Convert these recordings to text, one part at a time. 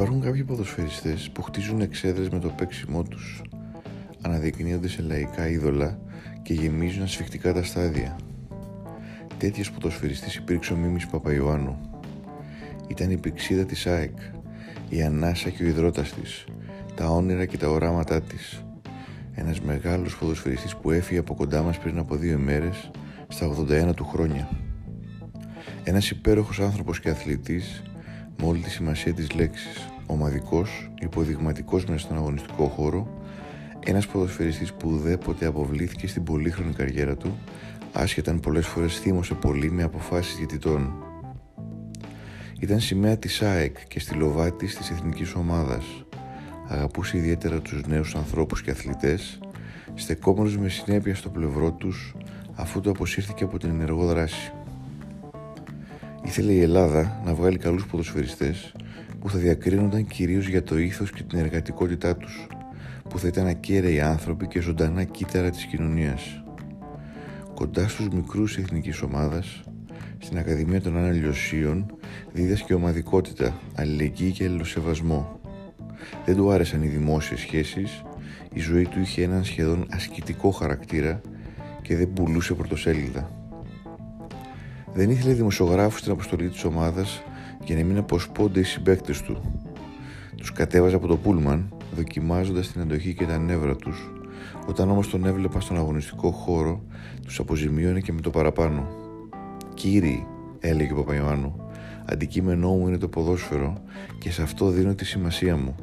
Υπάρχουν κάποιοι ποδοσφαιριστές που χτίζουν εξέδρες με το παίξιμό τους, αναδεικνύονται σε λαϊκά είδωλα και γεμίζουν ασφιχτικά τα στάδια. Τέτοιος ποδοσφαιριστής υπήρξε ο Μίμης Παπαϊωάννου. Ήταν η πηξίδα της ΑΕΚ, η ανάσα και ο υδρότας της, τα όνειρα και τα οράματά της. Ένας μεγάλος ποδοσφαιριστής που έφυγε από κοντά μας πριν από δύο ημέρες, στα 81 του χρόνια. Ένας υπέροχος άνθρωπος και αθλητής με όλη τη σημασία της λέξης, ομαδικός, υποδειγματικός μέσα στον αγωνιστικό χώρο, ένας ποδοσφαιριστής που ουδέποτε αποβλήθηκε στην πολύχρονη καριέρα του, άσχετα αν πολλές φορές θύμωσε πολύ με αποφάσεις διαιτητών. Ήταν σημαία της ΑΕΚ και στη λοβάτη της εθνικής ομάδας. Αγαπούσε ιδιαίτερα τους νέους ανθρώπους και αθλητές, στεκόμενος με συνέπεια στο πλευρό τους αφού το αποσύρθηκε από την ενεργό δράση. Ήθελε η Ελλάδα να βγάλει καλούς ποδοσφαιριστές που θα διακρίνονταν κυρίως για το ήθος και την εργατικότητά τους, που θα ήταν ακέραιοι άνθρωποι και ζωντανά κύτταρα της κοινωνίας. Κοντά στους μικρούς εθνικής ομάδας, στην Ακαδημία των Αναλιωσίων δίδασκε ομαδικότητα, αλληλεγγύη και αλληλοσεβασμό. Δεν του άρεσαν οι δημόσιες σχέσεις, η ζωή του είχε έναν σχεδόν ασκητικό χαρακτήρα και δεν πουλούσε πρωτοσέλιδα. Δεν ήθελε δημοσιογράφου στην αποστολή της ομάδας για να μην αποσπώνται οι συμπαίκτες του. Τους κατέβαζε από το πούλμαν, δοκιμάζοντας την αντοχή και τα νεύρα τους. Όταν όμως τον έβλεπα στον αγωνιστικό χώρο, τους αποζημίωνε και με το παραπάνω. Κύριοι, έλεγε ο Παπαϊωάννου, αντικείμενό μου είναι το ποδόσφαιρο και σε αυτό δίνω τη σημασία μου.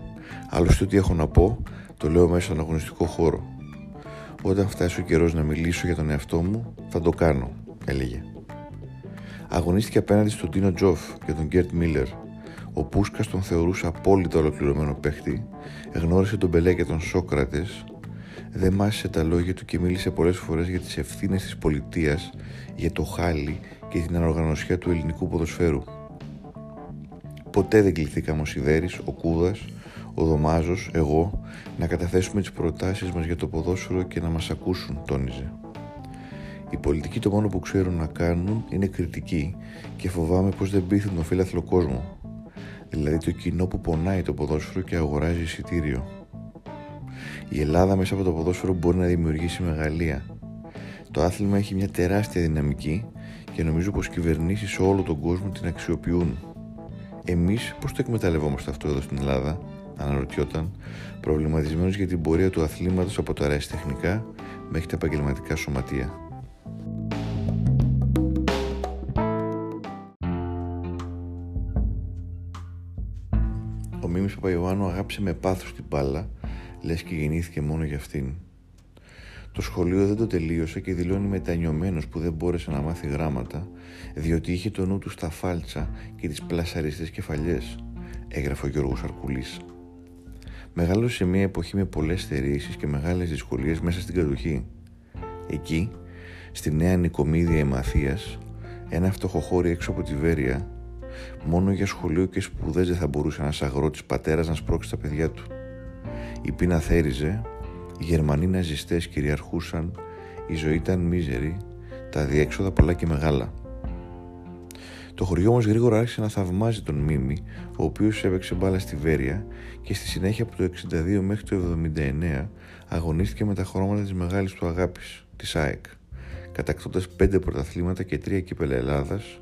Άλλωστε, ό,τι έχω να πω, το λέω μέσα στον αγωνιστικό χώρο. Όταν φτάσει ο καιρός να μιλήσω για τον εαυτό μου, θα το κάνω, έλεγε. Αγωνίστηκε απέναντι στον Τίνο Τζοφ και τον Γκέρτ Μίλλερ. Ο Πούσκας τον θεωρούσε απόλυτα ολοκληρωμένο παίχτη, εγνώρισε τον Μπελέ και τον Σόκρατες, δεν μάσησε τα λόγια του και μίλησε πολλές φορές για τις ευθύνες της πολιτείας, για το χάλι και την ανοργανωσιά του ελληνικού ποδοσφαίρου. Ποτέ δεν κληθήκαμε ο Σιδέρης, ο Κούδας, ο Δωμάζος, εγώ, να καταθέσουμε τις προτάσεις μας για το ποδόσφαιρο και να μας ακούσουν, τόνιζε. Οι πολιτικοί το μόνο που ξέρουν να κάνουν είναι κριτική και φοβάμαι πως δεν πείθουν τον φίλαθλο κόσμο. Δηλαδή το κοινό που πονάει το ποδόσφαιρο και αγοράζει εισιτήριο. Η Ελλάδα μέσα από το ποδόσφαιρο μπορεί να δημιουργήσει μεγαλεία. Το άθλημα έχει μια τεράστια δυναμική και νομίζω πως κυβερνήσεις σε όλο τον κόσμο την αξιοποιούν. Εμείς πώς το εκμεταλλευόμαστε αυτό εδώ στην Ελλάδα, αναρωτιόταν, προβληματισμένος για την πορεία του αθλήματος από τα τεχνικά μέχρι τα επαγγελματικά σωματεία. Παπαϊωάννου αγάπησε με πάθος την μπάλα, λες και γεννήθηκε μόνο για αυτήν. Το σχολείο δεν το τελείωσε και δηλώνει μετανιωμένος που δεν μπόρεσε να μάθει γράμματα, διότι είχε το νου του στα φάλτσα και τις πλασαριστές κεφαλιές, έγραφε ο Γιώργος Αρκουλής. Μεγάλωσε σε μια εποχή με πολλές στερήσεις και μεγάλες δυσκολίες μέσα στην κατοχή. Εκεί, στη νέα νοικομίδια Εμαθίας, ένα φτωχοχώρι έξω από τη Βέρεια, Μόνο για σχολείο και σπουδές δεν θα μπορούσε ένας αγρότης πατέρας να σπρώξει τα παιδιά του. Η πείνα θέριζε, οι Γερμανοί ναζιστές κυριαρχούσαν, η ζωή ήταν μίζερη, τα διέξοδα πολλά και μεγάλα. Το χωριό όμως γρήγορα άρχισε να θαυμάζει τον Μίμη, ο οποίος έπαιξε μπάλα στη Βέρεια και στη συνέχεια από το 62 μέχρι το 79 αγωνίστηκε με τα χρώματα της μεγάλης του αγάπης, της ΑΕΚ, κατακτώντας πέντε πρωταθλήματα και τρία κύπελα Ελλάδας,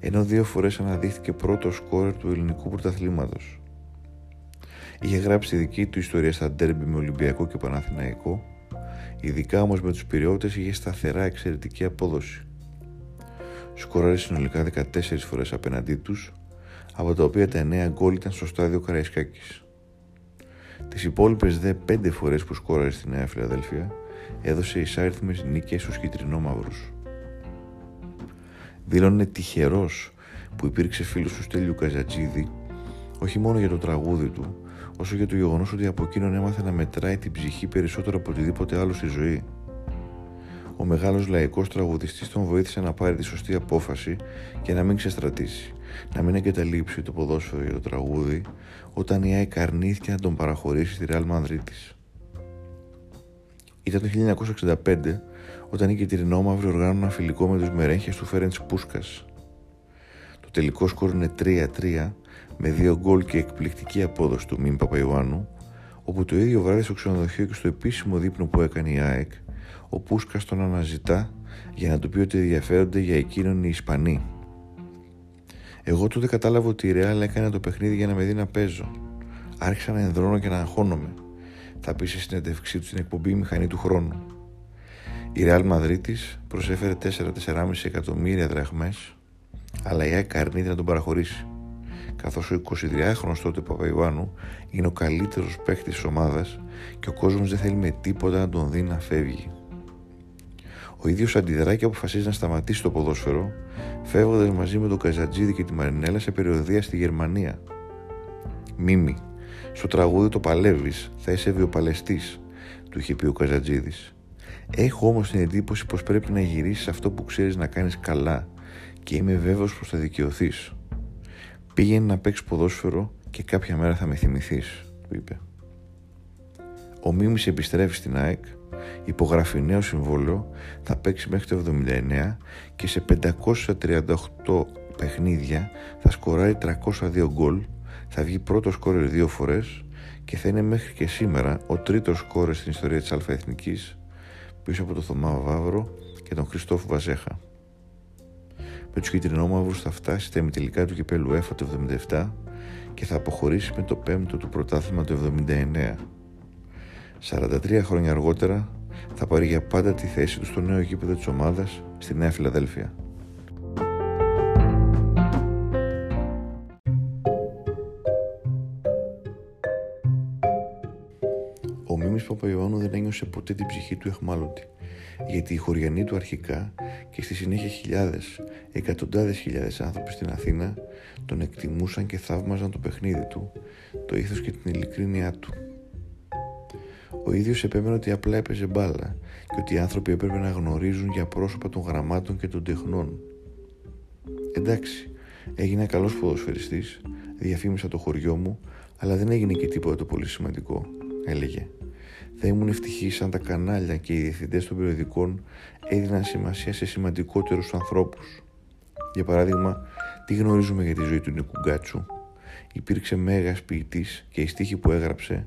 ενώ δύο φορές αναδείχθηκε πρώτος σκόρερ του ελληνικού πρωταθλήματος. Είχε γράψει δική του ιστορία στα ντέρμπι με Ολυμπιακό και Παναθηναϊκό, ειδικά όμως με τους πυριώτες είχε σταθερά εξαιρετική απόδοση. Σκόραρε συνολικά 14 φορές απέναντί τους, από τα οποία τα 9 γκολ ήταν στο στάδιο Καραϊσκάκης. Τις υπόλοιπες δε 5 φορές που σκόραρε στη Νέα Φιλαδέλφια, έδωσε εισάριθμες νίκες στους κυτρινόμαυρους. Δήλωνε τυχερός που υπήρξε φίλος του Στέλιου Καζατζίδη, όχι μόνο για το τραγούδι του, όσο για το γεγονός ότι από εκείνον έμαθε να μετράει την ψυχή περισσότερο από οτιδήποτε άλλο στη ζωή. Ο μεγάλος λαϊκός τραγουδιστής τον βοήθησε να πάρει τη σωστή απόφαση και να μην ξεστρατήσει, να μην εγκαταλείψει το ποδόσφαιρο για το τραγούδι, όταν η ΑΕΚ αρνήθηκε να τον παραχωρήσει στη Real Madrid Ήταν το 1965 όταν οι κυτρινόμαυροι οργάνωναν ένα φιλικό με τους μερέχες του Φέρεντς Πούσκας. Το τελικό σκορ είναι 3-3 με δύο γκολ και εκπληκτική απόδοση του Μίμ Παπαϊωάννου, όπου το ίδιο βράδυ στο ξενοδοχείο και στο επίσημο δείπνο που έκανε η ΑΕΚ, ο Πούσκας τον αναζητά για να του πει ότι ενδιαφέρονται για εκείνον οι Ισπανοί. Εγώ τότε κατάλαβα ότι η Ρεάλ έκανε το παιχνίδι για να με δει να παίζω. Άρχισα να ενδρώνω και να αγχώνομαι. Θα πει στη συνέντευξή του στην εκπομπή Μηχανή του Χρόνου. Η Ρεάλ Μαδρίτη προσέφερε 4-4,5 εκατομμύρια δραχμές, αλλά η ΑΕΚ αρνείται να τον παραχωρήσει. Καθώς ο 23χρονο τότε Παπαϊωάννου είναι ο καλύτερος παίκτης της ομάδας και ο κόσμος δεν θέλει με τίποτα να τον δει να φεύγει. Ο ίδιος αντιδρά και αποφασίζει να σταματήσει το ποδόσφαιρο, φεύγοντας μαζί με τον Καζατζίδη και τη Μαρινέλα σε περιοδία στη Γερμανία. Μίμη, στο τραγούδι το παλεύεις, θα είσαι βιοπαλαιστής, του είχε πει ο Καζατζίδης. Έχω όμως την εντύπωση πως πρέπει να γυρίσεις αυτό που ξέρεις να κάνεις καλά και είμαι βέβαιος πως θα δικαιωθείς. Πήγαινε να παίξεις ποδόσφαιρο και κάποια μέρα θα με θυμηθείς, του είπε. Ο Μίμης επιστρέφει στην ΑΕΚ υπογράφει νέο συμβόλαιο, θα παίξει μέχρι το 79 και σε 538 παιχνίδια θα σκοράρει 302 γκολ, θα βγει πρώτος σκόρερ δύο φορές και θα είναι μέχρι και σήμερα ο τρίτος σκόρερ στην ιστορία της Αλφαεθνικής πίσω από τον Θωμά Βαύρο και τον Χριστόφ Βαζέχα. Με τους κυτρινόμαυρους θα φτάσει στα ημιτελικά του κυπέλου ΕΦΑ το 77 και θα αποχωρήσει με το πέμπτο του πρωτάθλημα το 79. 43 χρόνια αργότερα θα πάρει για πάντα τη θέση του στο νέο γήπεδο της ομάδας στη Νέα Φιλαδέλφια. Παπαϊωάννου δεν ένιωσε ποτέ την ψυχή του εχμάλωτη, γιατί οι χωριανοί του αρχικά και στη συνέχεια χιλιάδες, εκατοντάδες χιλιάδες άνθρωποι στην Αθήνα τον εκτιμούσαν και θαύμαζαν το παιχνίδι του, το ήθος και την ειλικρίνειά του. Ο ίδιος επέμενε ότι απλά έπαιζε μπάλα και ότι οι άνθρωποι έπρεπε να γνωρίζουν για πρόσωπα των γραμμάτων και των τεχνών. Εντάξει, έγινα καλός ποδοσφαιριστής, διαφήμισα το χωριό μου, αλλά δεν έγινε και τίποτα το πολύ σημαντικό, έλεγε. Θα ήμουν ευτυχής αν τα κανάλια και οι διευθυντές των περιοδικών έδιναν σημασία σε σημαντικότερους ανθρώπους. Για παράδειγμα, τι γνωρίζουμε για τη ζωή του Νίκου Γκάτσου; Υπήρξε μέγας ποιητής και η στίχη που έγραψε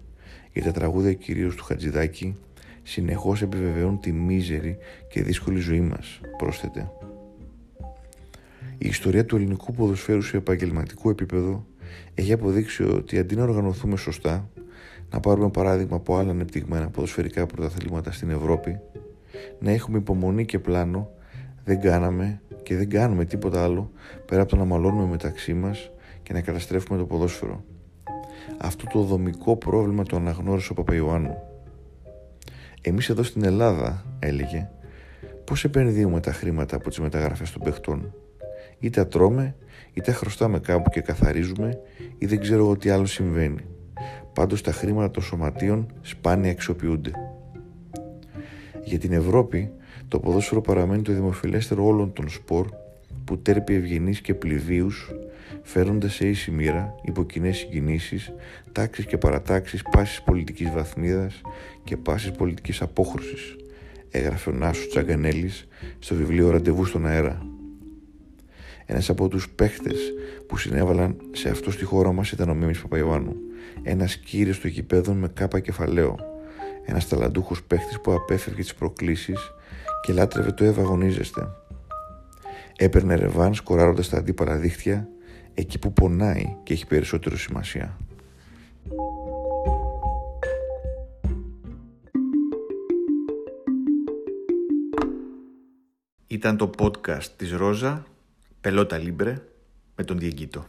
για τα τραγούδια κυρίως του Χατζηδάκη συνεχώς επιβεβαιώνουν τη μίζερη και δύσκολη ζωή μας, πρόσθεται. Η ιστορία του ελληνικού ποδοσφαίρου σε επαγγελματικό επίπεδο έχει αποδείξει ότι αντί να οργανωθούμε σωστά, να πάρουμε παράδειγμα από άλλα ανεπτυγμένα ποδοσφαιρικά πρωταθλήματα στην Ευρώπη, να έχουμε υπομονή και πλάνο, δεν κάναμε και δεν κάνουμε τίποτα άλλο πέρα από το να μαλώνουμε μεταξύ μας και να καταστρέφουμε το ποδόσφαιρο. Αυτό το δομικό πρόβλημα το αναγνώρισε ο Παπαϊωάννου. Εμείς εδώ στην Ελλάδα, έλεγε, πώς επενδύουμε τα χρήματα από τις μεταγραφές των παιχτών; Είτε τα τρώμε, είτε χρωστάμε κάπου και καθαρίζουμε, ή δεν ξέρω εγώ τι άλλο συμβαίνει. Πάντως τα χρήματα των σωματείων σπάνια αξιοποιούνται. Για την Ευρώπη, το ποδόσφαιρο παραμένει το δημοφιλέστερο όλων των σπορ που τέρπει ευγενείς και πληβίους φέρονται σε ίση μοίρα υπό κοινέ συγκινήσεις, τάξεις και παρατάξεις πάσης πολιτικής βαθμίδας και πάσης πολιτικής απόχρωσης, έγραφε ο Νάσος Τσαγκανέλης στο βιβλίο Ραντεβού στον αέρα. Ένας από τους παίχτες που συνέβαλαν σε αυτό στη χώρα μας ήταν ο Μίμης Παπαϊωάννου, ένας κύριος των γηπέδων με κάπα κεφαλαίο, ένας ταλαντούχος παίχτης που απέφευγε τις προκλήσεις και λάτρευε το ευαγωνίζεστε. Έπαιρνε ρεβάν σκοράροντας τα αντίπαλα δίχτυα εκεί που πονάει και έχει περισσότερο σημασία. Ήταν το podcast της Ρόζα, Πελότα Λίμπρε, με τον Διεγκύτο.